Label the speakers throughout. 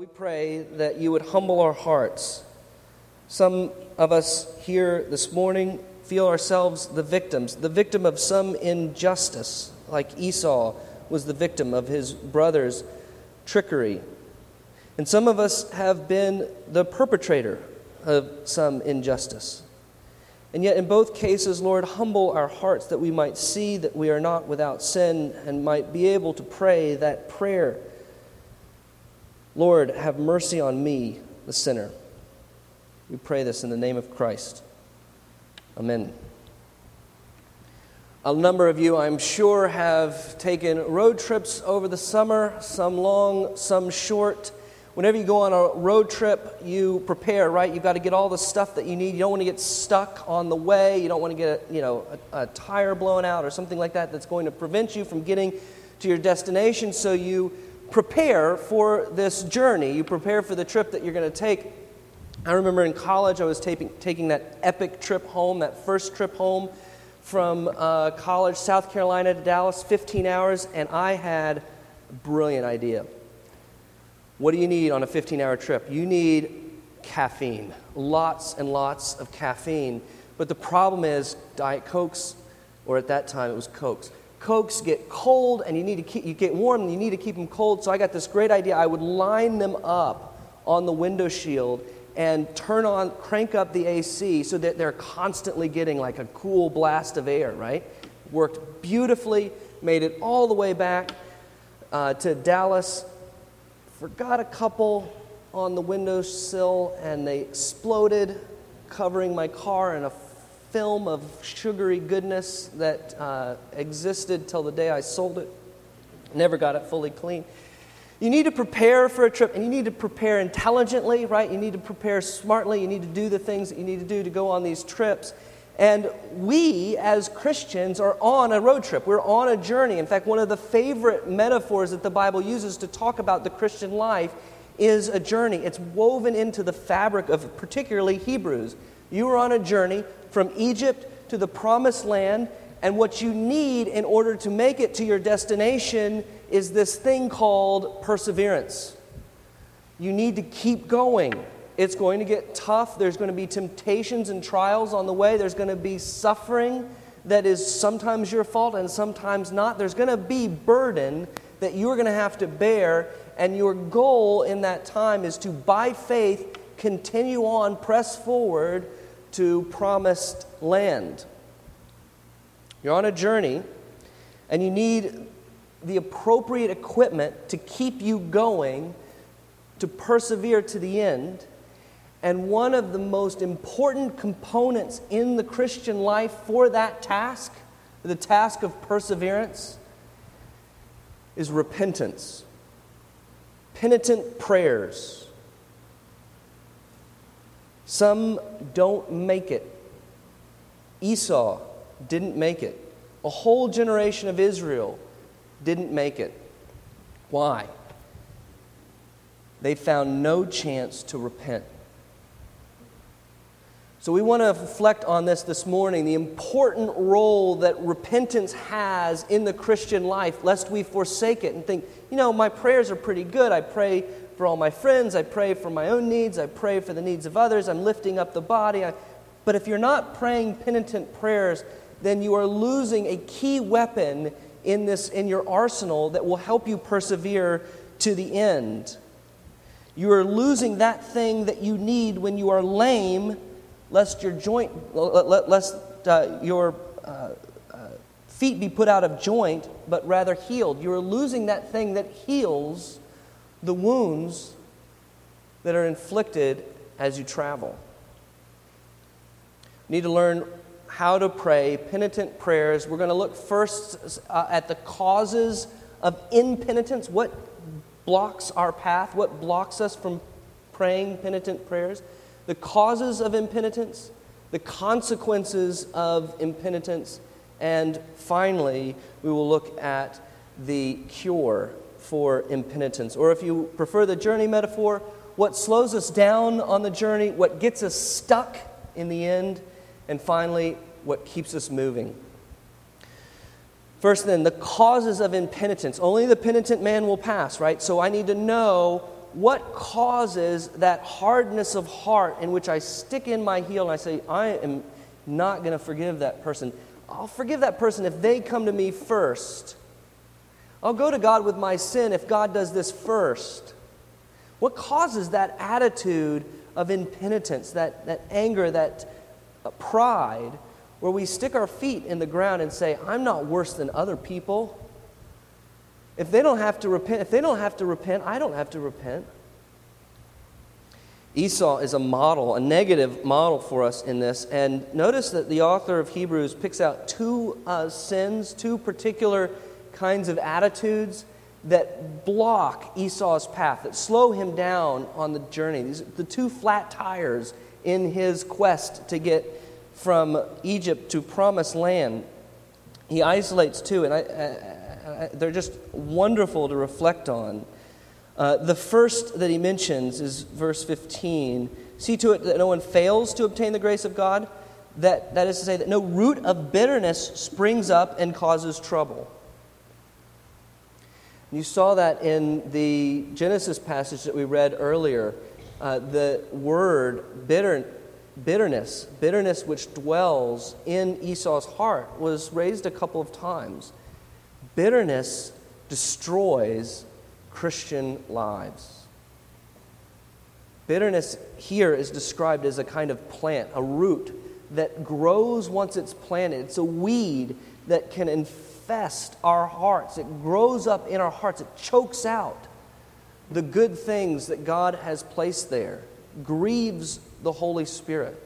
Speaker 1: we pray that you would humble our hearts. Some of us here this morning feel ourselves the victims, the victim of some injustice, like Esau was the victim of his brother's trickery. And some of us have been the perpetrator of some injustice. And yet, in both cases, Lord, humble our hearts that we might see that we are not without sin and might be able to pray that prayer Lord, have mercy on me, the sinner. We pray this in the name of Christ. Amen. A number of you, I'm sure, have taken road trips over the summer, some long, some short. Whenever you go on a road trip, you prepare, right? You've got to get all the stuff that you need. You don't want to get stuck on the way. You don't want to get a, you know, a, a tire blown out or something like that that's going to prevent you from getting to your destination. So you prepare for this journey. You prepare for the trip that you're going to take. I remember in college, I was taking, taking that epic trip home, that first trip home from uh, college, South Carolina to Dallas, 15 hours, and I had a brilliant idea. What do you need on a 15 hour trip? You need caffeine, lots and lots of caffeine. But the problem is, Diet Cokes, or at that time it was Cokes, Cokes get cold and you need to keep, you get warm and you need to keep them cold. So I got this great idea. I would line them up on the window shield and turn on, crank up the AC so that they're constantly getting like a cool blast of air, right? Worked beautifully, made it all the way back uh, to Dallas. Forgot a couple on the windowsill and they exploded, covering my car in a film of sugary goodness that uh, existed till the day I sold it. Never got it fully clean. You need to prepare for a trip, and you need to prepare intelligently, right? You need to prepare smartly. You need to do the things that you need to do to go on these trips. And we, as Christians, are on a road trip. We're on a journey. In fact, one of the favorite metaphors that the Bible uses to talk about the Christian life is a journey. It's woven into the fabric of particularly Hebrews. You are on a journey from Egypt to the promised land, and what you need in order to make it to your destination is this thing called perseverance. You need to keep going. It's going to get tough. There's going to be temptations and trials on the way. There's going to be suffering that is sometimes your fault and sometimes not. There's going to be burden that you're going to have to bear. And your goal in that time is to, by faith, continue on, press forward to promised land. You're on a journey, and you need the appropriate equipment to keep you going, to persevere to the end. And one of the most important components in the Christian life for that task, the task of perseverance, is repentance. Penitent prayers some don't make it. Esau didn't make it. A whole generation of Israel didn't make it. Why? They found no chance to repent. So, we want to reflect on this this morning the important role that repentance has in the Christian life, lest we forsake it and think, you know, my prayers are pretty good. I pray for all my friends. I pray for my own needs. I pray for the needs of others. I'm lifting up the body. I, but if you're not praying penitent prayers, then you are losing a key weapon in, this, in your arsenal that will help you persevere to the end. You are losing that thing that you need when you are lame, lest your joint, lest uh, your uh, uh, feet be put out of joint, but rather healed. You are losing that thing that heals the wounds that are inflicted as you travel. You need to learn how to pray penitent prayers. We're going to look first uh, at the causes of impenitence. What blocks our path? What blocks us from praying penitent prayers? The causes of impenitence, the consequences of impenitence, and finally, we will look at the cure for impenitence. Or if you prefer the journey metaphor, what slows us down on the journey, what gets us stuck in the end, and finally, what keeps us moving. First, then, the causes of impenitence. Only the penitent man will pass, right? So I need to know what causes that hardness of heart in which I stick in my heel and I say, I am not going to forgive that person. I'll forgive that person if they come to me first. I'll go to God with my sin if God does this first. What causes that attitude of impenitence, that, that anger, that pride, where we stick our feet in the ground and say, I'm not worse than other people? If they don't have to repent, if they don't have to repent, I don't have to repent. Esau is a model, a negative model for us in this. And notice that the author of Hebrews picks out two uh, sins, two particular kinds of attitudes that block Esau's path, that slow him down on the journey. These the two flat tires in his quest to get from Egypt to promised land. He isolates two, and I, I, I, they're just wonderful to reflect on. Uh, the first that he mentions is verse 15. See to it that no one fails to obtain the grace of God. That, that is to say, that no root of bitterness springs up and causes trouble. You saw that in the Genesis passage that we read earlier. Uh, the word bitter, bitterness, bitterness which dwells in Esau's heart, was raised a couple of times. Bitterness destroys Christian lives. Bitterness here is described as a kind of plant, a root that grows once it's planted. It's a weed that can our hearts. It grows up in our hearts, it chokes out the good things that God has placed there, grieves the Holy Spirit.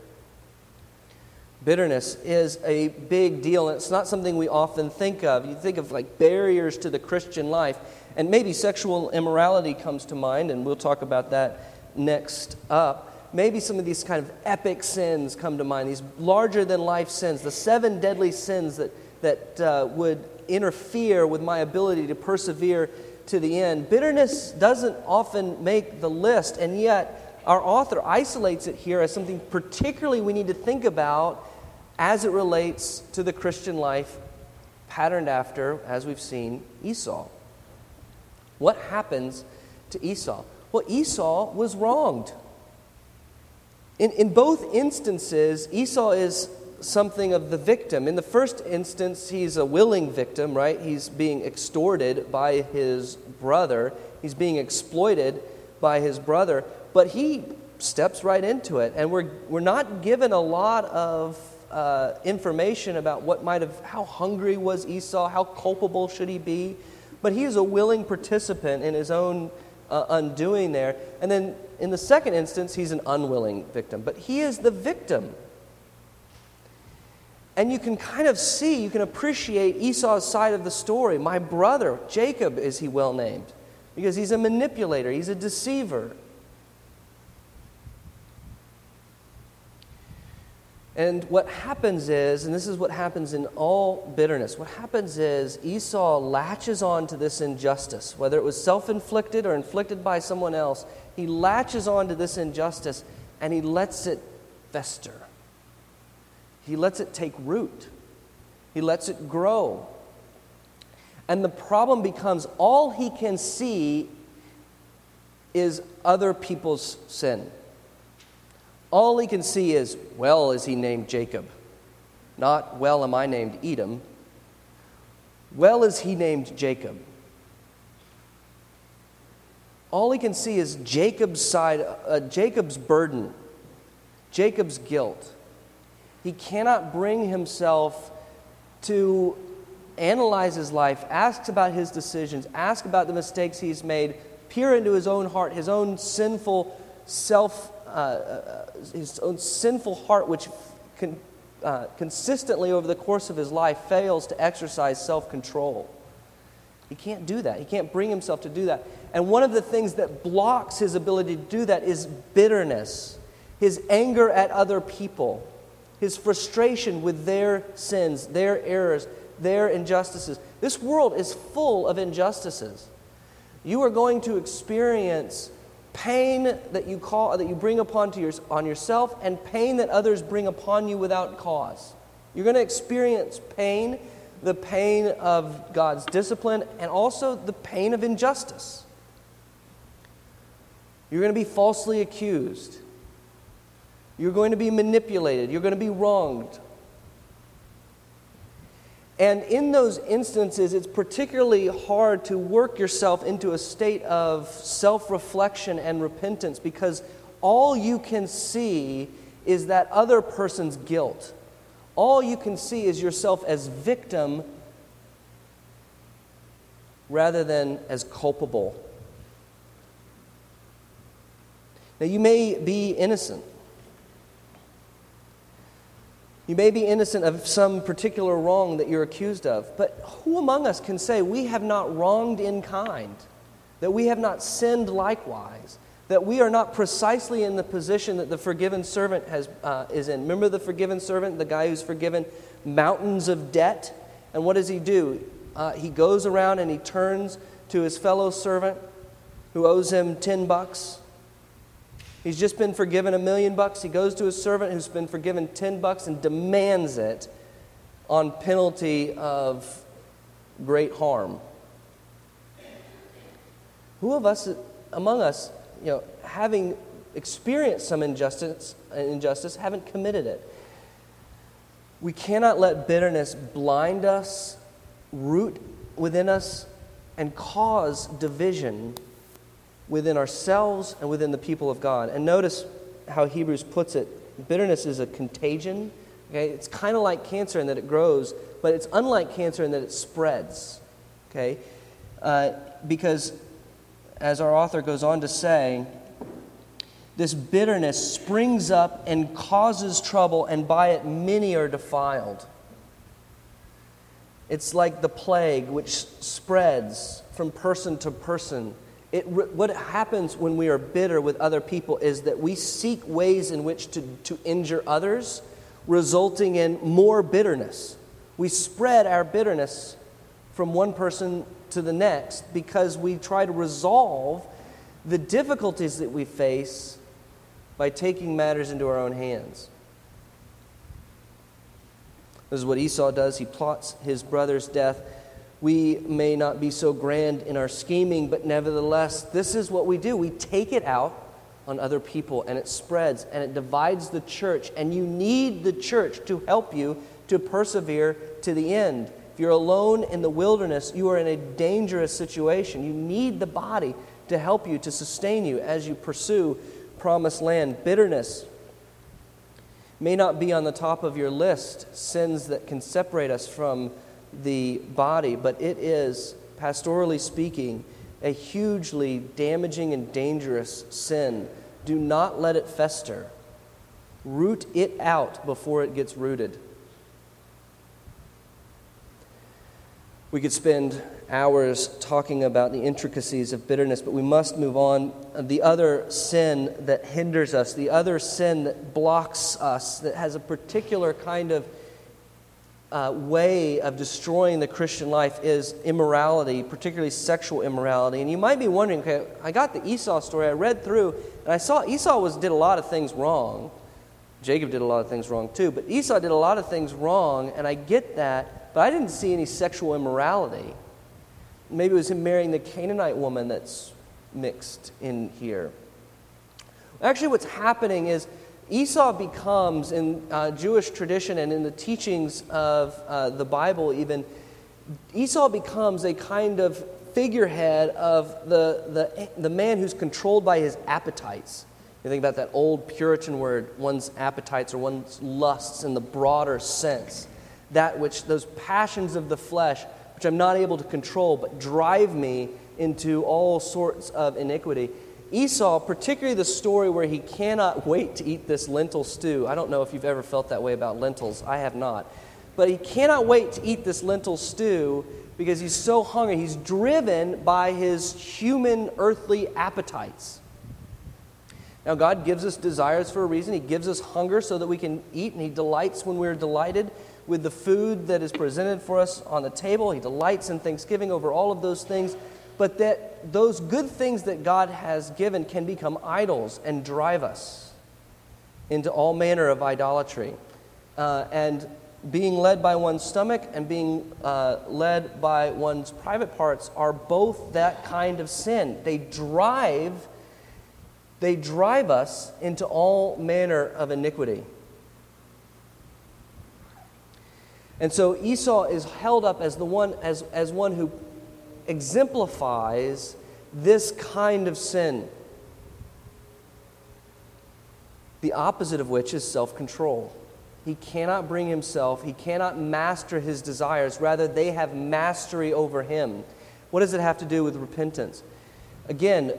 Speaker 1: Bitterness is a big deal, and it's not something we often think of. You think of like barriers to the Christian life. And maybe sexual immorality comes to mind, and we'll talk about that next up. Maybe some of these kind of epic sins come to mind, these larger than life sins, the seven deadly sins that, that uh, would interfere with my ability to persevere to the end. Bitterness doesn't often make the list, and yet our author isolates it here as something particularly we need to think about as it relates to the Christian life patterned after, as we've seen, Esau. What happens to Esau? Well, Esau was wronged. In, in both instances, Esau is something of the victim. In the first instance, he's a willing victim, right? He's being extorted by his brother, he's being exploited by his brother, but he steps right into it. And we're, we're not given a lot of uh, information about what might have, how hungry was Esau, how culpable should he be but he is a willing participant in his own uh, undoing there. And then in the second instance, he's an unwilling victim, but he is the victim. And you can kind of see, you can appreciate Esau's side of the story. My brother, Jacob, is he well named, because he's a manipulator, he's a deceiver. And what happens is, and this is what happens in all bitterness, what happens is Esau latches on to this injustice, whether it was self inflicted or inflicted by someone else. He latches on to this injustice and he lets it fester. He lets it take root, he lets it grow. And the problem becomes all he can see is other people's sin. All he can see is, well, is he named Jacob? Not, well, am I named Edom? Well, is he named Jacob? All he can see is Jacob's side, uh, Jacob's burden, Jacob's guilt. He cannot bring himself to analyze his life, ask about his decisions, ask about the mistakes he's made, peer into his own heart, his own sinful self uh, uh, his own sinful heart, which uh, consistently over the course of his life fails to exercise self control. He can't do that. He can't bring himself to do that. And one of the things that blocks his ability to do that is bitterness, his anger at other people, his frustration with their sins, their errors, their injustices. This world is full of injustices. You are going to experience pain that you, call, that you bring upon to your, on yourself and pain that others bring upon you without cause. You're going to experience pain, the pain of God's discipline, and also the pain of injustice. You're going to be falsely accused. You're going to be manipulated. You're going to be wronged. And in those instances, it's particularly hard to work yourself into a state of self reflection and repentance because all you can see is that other person's guilt. All you can see is yourself as victim rather than as culpable. Now, you may be innocent. You may be innocent of some particular wrong that you're accused of, but who among us can say we have not wronged in kind, that we have not sinned likewise, that we are not precisely in the position that the forgiven servant has, uh, is in? Remember the forgiven servant, the guy who's forgiven mountains of debt? And what does he do? Uh, he goes around and he turns to his fellow servant who owes him 10 bucks He's just been forgiven a million bucks. He goes to his servant who's been forgiven 10 bucks and demands it on penalty of great harm. Who of us, among us, you know, having experienced some injustice, injustice, haven't committed it? We cannot let bitterness blind us, root within us, and cause division within ourselves and within the people of God. And notice how Hebrews puts it bitterness is a contagion. Okay? It's kind of like cancer in that it grows, but it's unlike cancer in that it spreads. Okay? Uh, because, as our author goes on to say, this bitterness springs up and causes trouble, and by it many are defiled. It's like the plague which spreads from person to person it, what happens when we are bitter with other people is that we seek ways in which to, to injure others, resulting in more bitterness. We spread our bitterness from one person to the next because we try to resolve the difficulties that we face by taking matters into our own hands. This is what Esau does. He plots his brother's death we may not be so grand in our scheming, but nevertheless, this is what we do. We take it out on other people, and it spreads and it divides the church. And you need the church to help you to persevere to the end. If you're alone in the wilderness, you are in a dangerous situation. You need the body to help you, to sustain you as you pursue promised land. Bitterness may not be on the top of your list, sins that can separate us from the body, but it is, pastorally speaking, a hugely damaging and dangerous sin. Do not let it fester. Root it out before it gets rooted. We could spend hours talking about the intricacies of bitterness, but we must move on. The other sin that hinders us, the other sin that blocks us, that has a particular kind of uh, way of destroying the Christian life is immorality, particularly sexual immorality. And you might be wondering, okay, I got the Esau story, I read through, and I saw Esau was, did a lot of things wrong. Jacob did a lot of things wrong too, but Esau did a lot of things wrong, and I get that, but I didn't see any sexual immorality. Maybe it was him marrying the Canaanite woman that's mixed in here. Actually, what's happening is Esau becomes, in uh, Jewish tradition and in the teachings of uh, the Bible, even, Esau becomes a kind of figurehead of the, the, the man who's controlled by his appetites. You think about that old Puritan word, one's appetites or one's lusts in the broader sense. That which, those passions of the flesh, which I'm not able to control, but drive me into all sorts of iniquity. Esau, particularly the story where he cannot wait to eat this lentil stew. I don't know if you've ever felt that way about lentils. I have not. But he cannot wait to eat this lentil stew because he's so hungry. He's driven by his human, earthly appetites. Now, God gives us desires for a reason. He gives us hunger so that we can eat, and He delights when we're delighted with the food that is presented for us on the table. He delights in thanksgiving over all of those things but those good things that God has given can become idols and drive us into all manner of idolatry. Uh, and being led by one's stomach and being uh, led by one's private parts are both that kind of sin. They drive they drive us into all manner of iniquity. And so Esau is held up as the one as, as one who exemplifies this kind of sin. The opposite of which is self control. He cannot bring himself, he cannot master his desires. Rather, they have mastery over him. What does it have to do with repentance? Again,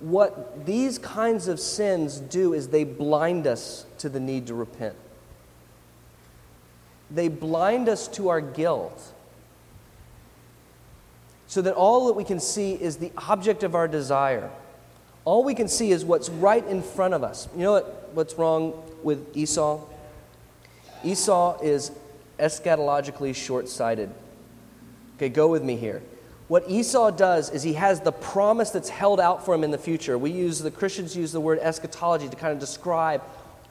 Speaker 1: what these kinds of sins do is they blind us to the need to repent. They blind us to our guilt so that all that we can see is the object of our desire. All we can see is what's right in front of us. You know what, what's wrong with Esau? Esau is eschatologically short sighted. Okay, go with me here. What Esau does is he has the promise that's held out for him in the future. We use, the Christians use the word eschatology to kind of describe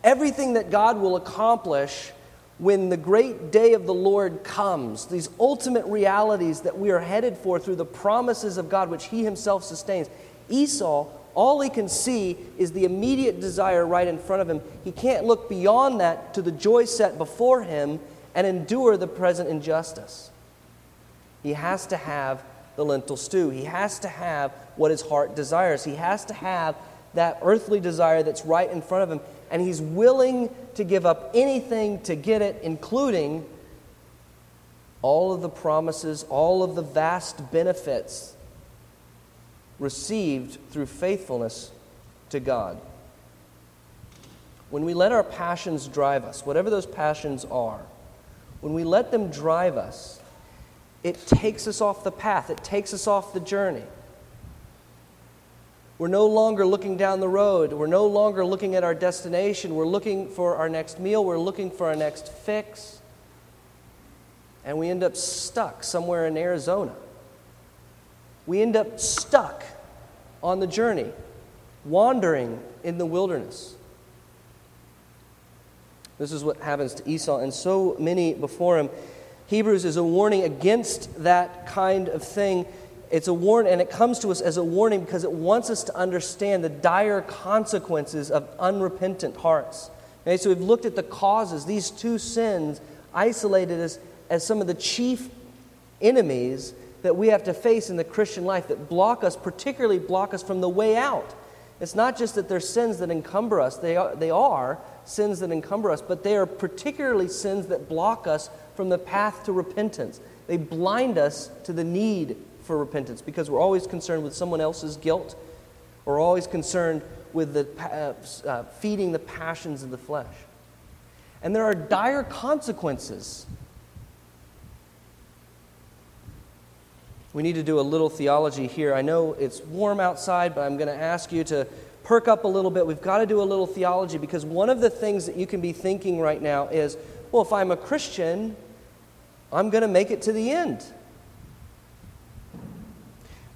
Speaker 1: everything that God will accomplish when the great day of the Lord comes, these ultimate realities that we are headed for through the promises of God, which he himself sustains. Esau, all he can see is the immediate desire right in front of him. He can't look beyond that to the joy set before him and endure the present injustice. He has to have the lentil stew. He has to have what his heart desires. He has to have that earthly desire that's right in front of him and he's willing to give up anything to get it, including all of the promises, all of the vast benefits received through faithfulness to God. When we let our passions drive us, whatever those passions are, when we let them drive us, it takes us off the path, it takes us off the journey. We're no longer looking down the road. We're no longer looking at our destination. We're looking for our next meal. We're looking for our next fix. And we end up stuck somewhere in Arizona. We end up stuck on the journey, wandering in the wilderness. This is what happens to Esau and so many before him. Hebrews is a warning against that kind of thing it's a warning, and it comes to us as a warning because it wants us to understand the dire consequences of unrepentant hearts. Okay, so we've looked at the causes, these two sins isolated as, as some of the chief enemies that we have to face in the Christian life that block us, particularly block us from the way out. It's not just that they're sins that encumber us, they are, they are sins that encumber us, but they are particularly sins that block us from the path to repentance. They blind us to the need for repentance because we're always concerned with someone else's guilt. We're always concerned with the, uh, uh, feeding the passions of the flesh. And there are dire consequences. We need to do a little theology here. I know it's warm outside, but I'm going to ask you to perk up a little bit. We've got to do a little theology because one of the things that you can be thinking right now is well, if I'm a Christian, I'm going to make it to the end.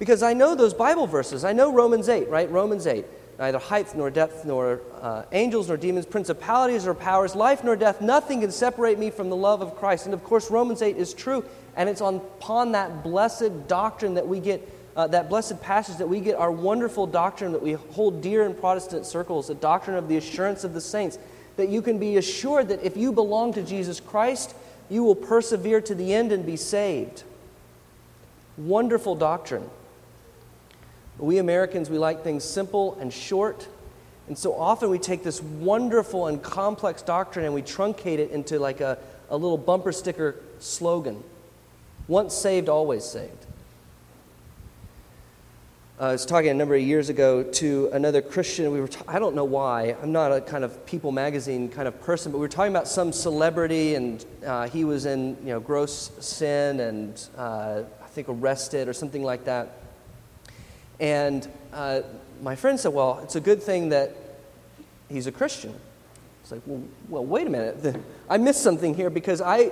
Speaker 1: Because I know those Bible verses. I know Romans 8, right? Romans 8. Neither height nor depth nor uh, angels nor demons, principalities or powers, life nor death, nothing can separate me from the love of Christ. And of course, Romans 8 is true. And it's on, upon that blessed doctrine that we get, uh, that blessed passage that we get our wonderful doctrine that we hold dear in Protestant circles, the doctrine of the assurance of the saints, that you can be assured that if you belong to Jesus Christ, you will persevere to the end and be saved. Wonderful doctrine. We Americans, we like things simple and short. And so often we take this wonderful and complex doctrine and we truncate it into like a, a little bumper sticker slogan once saved, always saved. I was talking a number of years ago to another Christian. We were ta- I don't know why. I'm not a kind of People magazine kind of person, but we were talking about some celebrity, and uh, he was in you know gross sin and uh, I think arrested or something like that. And uh, my friend said, Well, it's a good thing that he's a Christian. It's like, Well, well wait a minute. I missed something here because I, I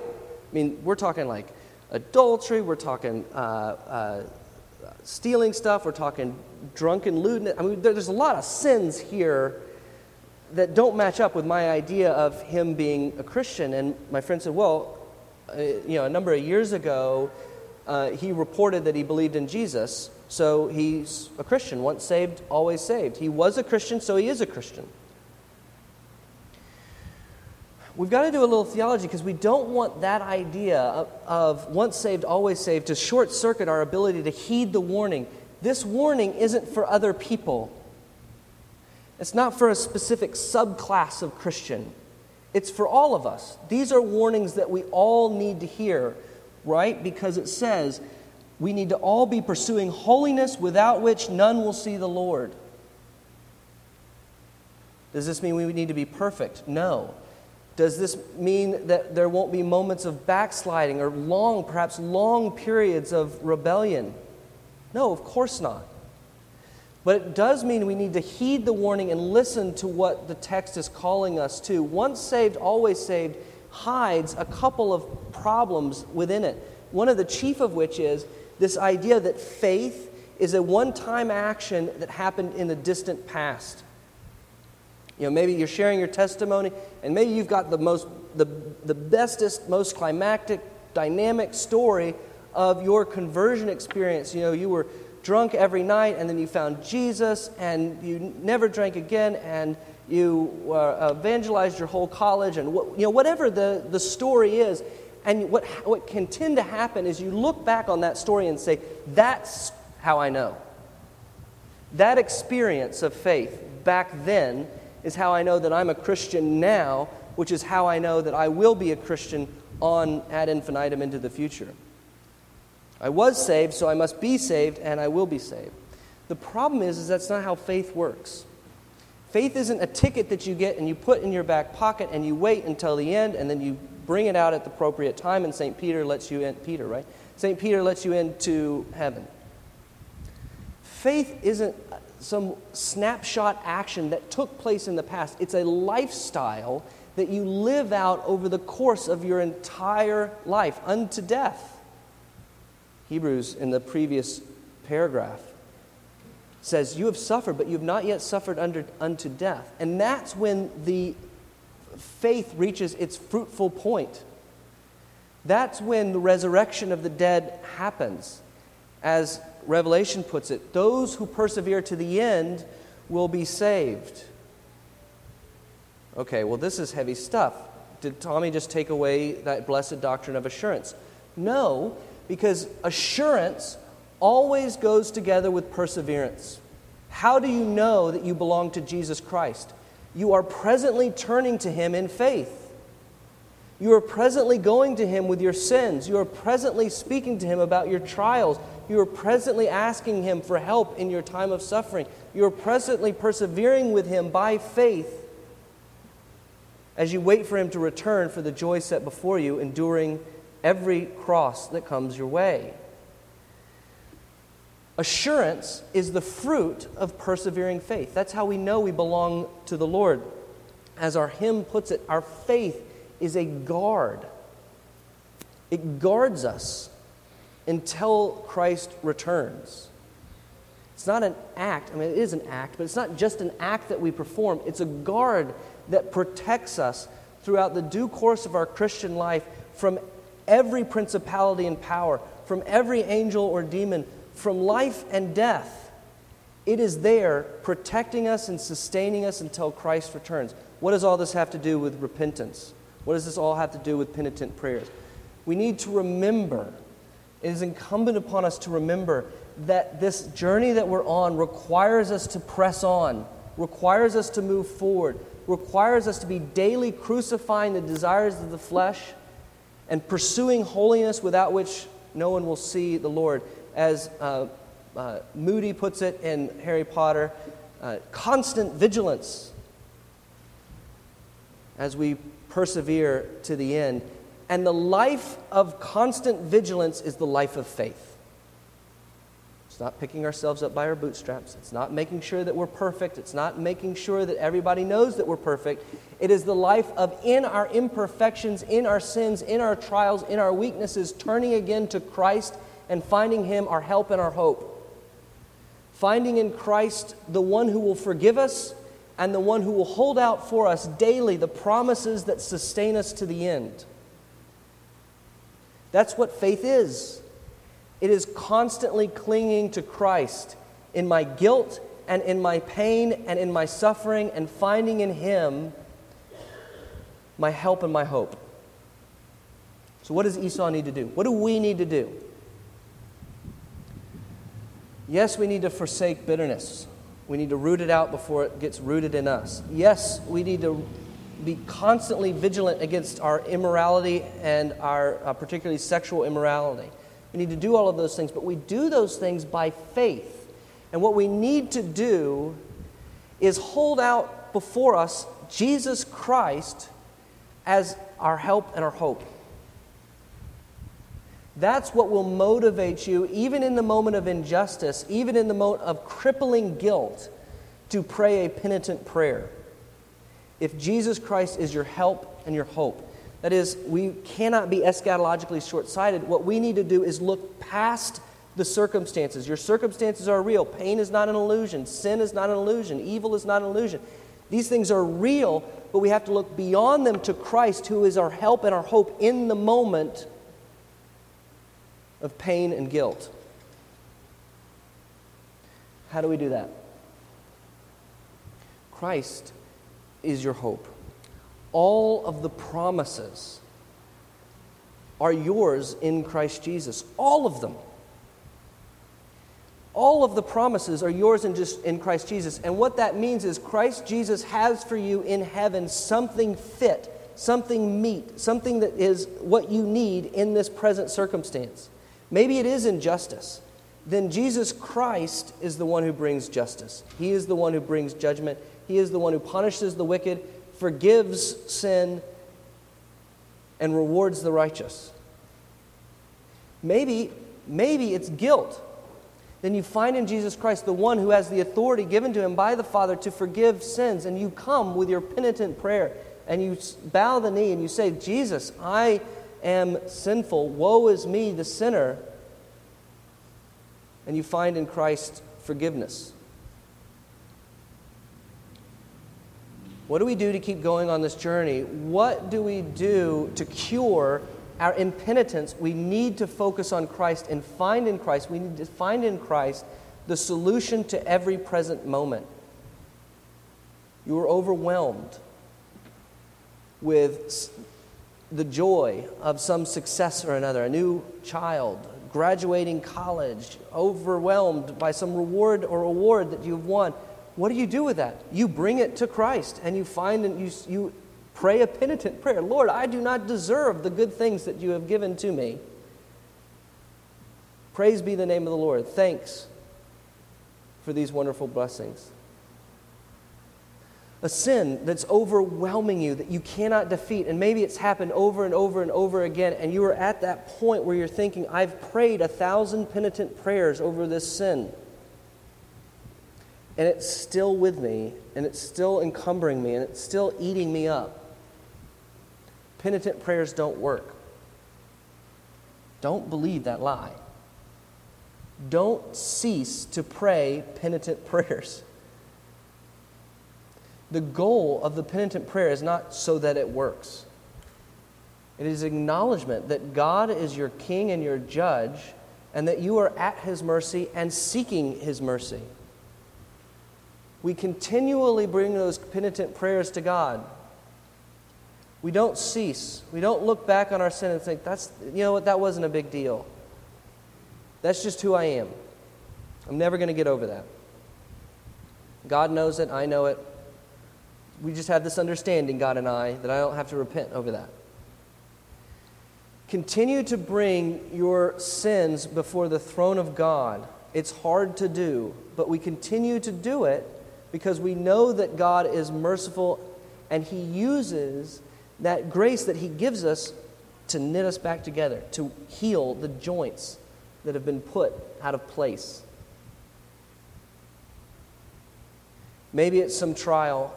Speaker 1: mean, we're talking like adultery, we're talking uh, uh, stealing stuff, we're talking drunken lewdness. I mean, there's a lot of sins here that don't match up with my idea of him being a Christian. And my friend said, Well, uh, you know, a number of years ago, uh, he reported that he believed in Jesus so he's a Christian. Once saved, always saved. He was a Christian, so he is a Christian. We've got to do a little theology because we don't want that idea of, of once saved, always saved to short circuit our ability to heed the warning. This warning isn't for other people, it's not for a specific subclass of Christian. It's for all of us. These are warnings that we all need to hear, right? Because it says we need to all be pursuing holiness without which none will see the Lord. Does this mean we need to be perfect? No. Does this mean that there won't be moments of backsliding or long, perhaps long periods of rebellion? No, of course not. But it does mean we need to heed the warning and listen to what the text is calling us to. Once saved, always saved hides a couple of problems within it. One of the chief of which is this idea that faith is a one time action that happened in the distant past. You know, maybe you're sharing your testimony, and maybe you've got the most, the, the bestest, most climactic, dynamic story of your conversion experience. You know, you were drunk every night, and then you found Jesus, and you never drank again, and you uh, evangelized your whole college, and what, you know, whatever the, the story is. And what, what can tend to happen is you look back on that story and say, that's how I know. That experience of faith back then is how I know that I'm a Christian now, which is how I know that I will be a Christian on ad infinitum into the future. I was saved, so I must be saved, and I will be saved. The problem is, is that's not how faith works. Faith isn't a ticket that you get and you put in your back pocket and you wait until the end and then you bring it out at the appropriate time and St. Peter lets you in. Peter, right? St. Peter lets you into heaven. Faith isn't some snapshot action that took place in the past, it's a lifestyle that you live out over the course of your entire life unto death. Hebrews, in the previous paragraph, says, You have suffered, but you have not yet suffered under, unto death. And that's when the faith reaches its fruitful point. That's when the resurrection of the dead happens. As Revelation puts it, those who persevere to the end will be saved. Okay, well, this is heavy stuff. Did Tommy just take away that blessed doctrine of assurance? No, because assurance always goes together with perseverance. How do you know that you belong to Jesus Christ? You are presently turning to Him in faith. You are presently going to Him with your sins. You are presently speaking to Him about your trials. You are presently asking Him for help in your time of suffering. You are presently persevering with Him by faith as you wait for Him to return for the joy set before you, enduring every cross that comes your way. Assurance is the fruit of persevering faith. That's how we know we belong to the Lord. As our hymn puts it, our faith is a guard, it guards us until Christ returns. It's not an act, I mean, it is an act, but it's not just an act that we perform, it's a guard that protects us throughout the due course of our Christian life from every principality and power, from every angel or demon, from life and death. It is there protecting us and sustaining us until Christ returns. What does all this have to do with repentance? What does this all have to do with penitent prayers? We need to remember, it is incumbent upon us to remember that this journey that we're on requires us to press on, requires us to move forward, requires us to be daily crucifying the desires of the flesh and pursuing holiness without which no one will see the Lord. As uh, uh, Moody puts it in Harry Potter, uh, constant vigilance as we persevere to the end. And the life of constant vigilance is the life of faith. It's not picking ourselves up by our bootstraps. It's not making sure that we're perfect. It's not making sure that everybody knows that we're perfect. It is the life of, in our imperfections, in our sins, in our trials, in our weaknesses, turning again to Christ and finding Him our help and our hope. Finding in Christ the one who will forgive us and the one who will hold out for us daily the promises that sustain us to the end. That's what faith is. It is constantly clinging to Christ in my guilt and in my pain and in my suffering and finding in Him my help and my hope. So, what does Esau need to do? What do we need to do? Yes, we need to forsake bitterness. We need to root it out before it gets rooted in us. Yes, we need to be constantly vigilant against our immorality and our uh, particularly sexual immorality. We need to do all of those things, but we do those things by faith. And what we need to do is hold out before us Jesus Christ as our help and our hope. That's what will motivate you, even in the moment of injustice, even in the moment of crippling guilt, to pray a penitent prayer. If Jesus Christ is your help and your hope, that is, we cannot be eschatologically short sighted. What we need to do is look past the circumstances. Your circumstances are real. Pain is not an illusion. Sin is not an illusion. Evil is not an illusion. These things are real, but we have to look beyond them to Christ, who is our help and our hope in the moment of pain and guilt. How do we do that? Christ is your hope. All of the promises are yours in Christ Jesus. All of them. All of the promises are yours in, just, in Christ Jesus. And what that means is Christ Jesus has for you in heaven something fit, something meet, something that is what you need in this present circumstance. Maybe it is injustice. Then Jesus Christ is the one who brings justice. He is the one who brings judgment. He is the one who punishes the wicked, forgives sin, and rewards the righteous. Maybe, maybe it's guilt. Then you find in Jesus Christ the one who has the authority given to him by the Father to forgive sins, and you come with your penitent prayer and you bow the knee and you say, Jesus, I am sinful. Woe is me, the sinner. And you find in Christ forgiveness. What do we do to keep going on this journey? What do we do to cure our impenitence? We need to focus on Christ and find in Christ, we need to find in Christ the solution to every present moment. You are overwhelmed with the joy of some success or another, a new child, graduating college, overwhelmed by some reward or award that you've won. What do you do with that? You bring it to Christ and you find and you, you pray a penitent prayer Lord, I do not deserve the good things that you have given to me. Praise be the name of the Lord. Thanks for these wonderful blessings a sin that's overwhelming you that you cannot defeat. And maybe it's happened over and over and over again, and you are at that point where you're thinking, I've prayed a thousand penitent prayers over this sin. And it's still with me, and it's still encumbering me, and it's still eating me up. Penitent prayers don't work. Don't believe that lie. Don't cease to pray penitent prayers. The goal of the penitent prayer is not so that it works. It is acknowledgement that God is your king and your judge, and that you are at his mercy and seeking his mercy. We continually bring those penitent prayers to God. We don't cease. We don't look back on our sin and think, that's, you know what, that wasn't a big deal. That's just who I am. I'm never going to get over that. God knows it. I know it we just have this understanding, God and I, that I don't have to repent over that. Continue to bring your sins before the throne of God. It's hard to do, but we continue to do it because we know that God is merciful and He uses that grace that He gives us to knit us back together, to heal the joints that have been put out of place. Maybe it's some trial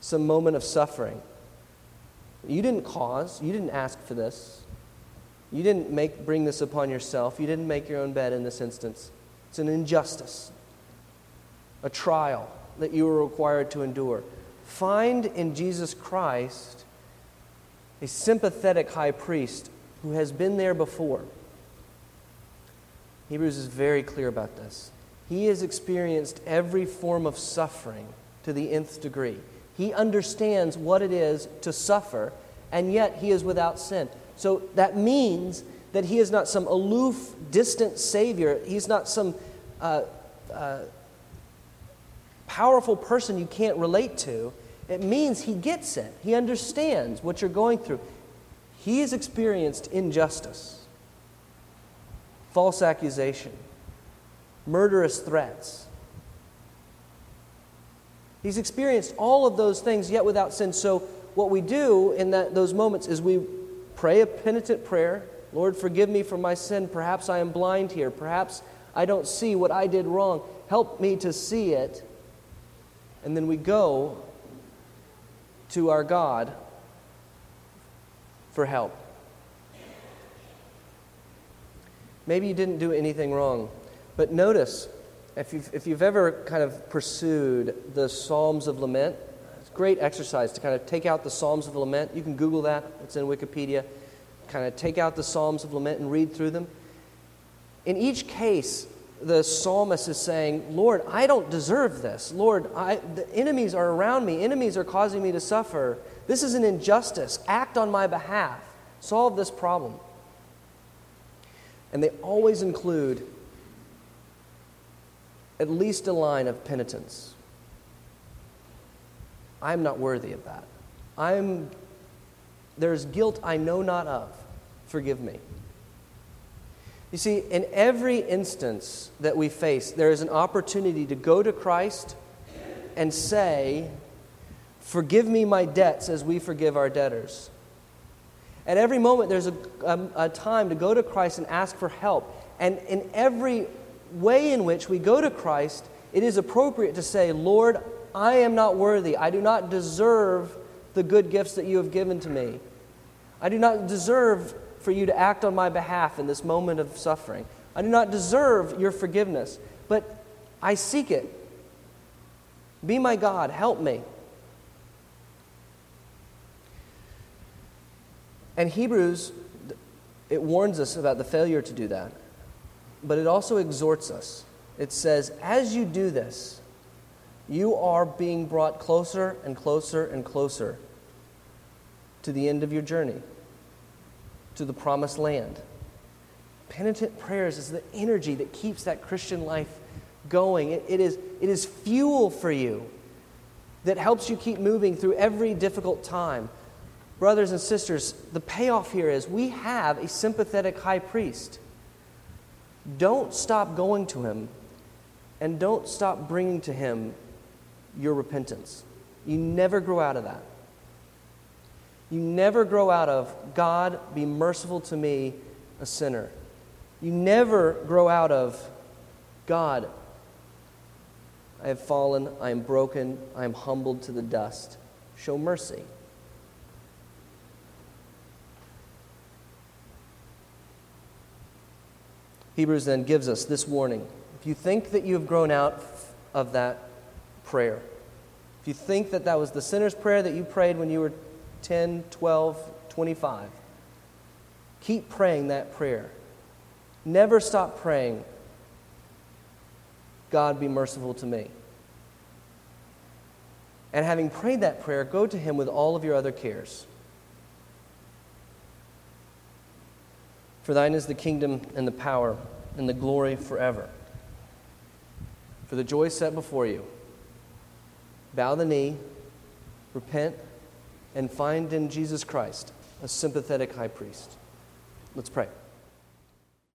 Speaker 1: some moment of suffering. You didn't cause, you didn't ask for this. You didn't make, bring this upon yourself. You didn't make your own bed in this instance. It's an injustice, a trial that you were required to endure. Find in Jesus Christ a sympathetic high priest who has been there before, Hebrews is very clear about this. He has experienced every form of suffering to the nth degree. He understands what it is to suffer, and yet he is without sin. So that means that he is not some aloof, distant Savior. He's not some uh, uh, powerful person you can't relate to. It means he gets it, he understands what you're going through. He has experienced injustice, false accusation, murderous threats. He's experienced all of those things, yet without sin. So, what we do in that, those moments is we pray a penitent prayer Lord, forgive me for my sin. Perhaps I am blind here. Perhaps I don't see what I did wrong. Help me to see it. And then we go to our God for help. Maybe you didn't do anything wrong, but notice if you've, if you've ever kind of pursued the Psalms of Lament, it's a great exercise to kind of take out the Psalms of Lament. You can Google that, it's in Wikipedia. Kind of take out the Psalms of Lament and read through them. In each case, the psalmist is saying, Lord, I don't deserve this. Lord, I, the enemies are around me, enemies are causing me to suffer. This is an injustice. Act on my behalf. Solve this problem. And they always include at least a line of penitence. I'm not worthy of that. I'm, there's guilt I know not of. Forgive me. You see, in every instance that we face, there is an opportunity to go to Christ and say, Forgive me my debts as we forgive our debtors. At every moment, there's a, a, a, time to go to Christ and ask for help. And in every way in which we go to Christ, it is appropriate to say, Lord, I am not worthy. I do not deserve the good gifts that you have given to me. I do not deserve for you to act on my behalf in this moment of suffering. I do not deserve your forgiveness, but I seek it. Be my God, help me. And Hebrews, it warns us about the failure to do that, but it also exhorts us. It says, as you do this, you are being brought closer and closer and closer to the end of your journey to the promised land. Penitent prayers is the energy that keeps that Christian life going. It, it, is, it is fuel for you that helps you keep moving through every difficult time. Brothers and sisters, the payoff here is we have a sympathetic high priest. Don't stop going to him and don't stop bringing to him your repentance. You never grow out of that. You never grow out of, God, be merciful to me, a sinner. You never grow out of, God, I have fallen, I am broken, I am humbled to the dust. Show mercy. Hebrews then gives us this warning. If you think that you have grown out of that prayer, if you think that that was the sinner's prayer that you prayed when you were 10, 12, 25. Keep praying that prayer. Never stop praying, God be merciful to me. And having prayed that prayer, go to Him with all of your other cares. For thine is the kingdom and the power and the glory forever. For the joy set before you, bow the knee, repent, and find in Jesus Christ a sympathetic high priest. Let's pray.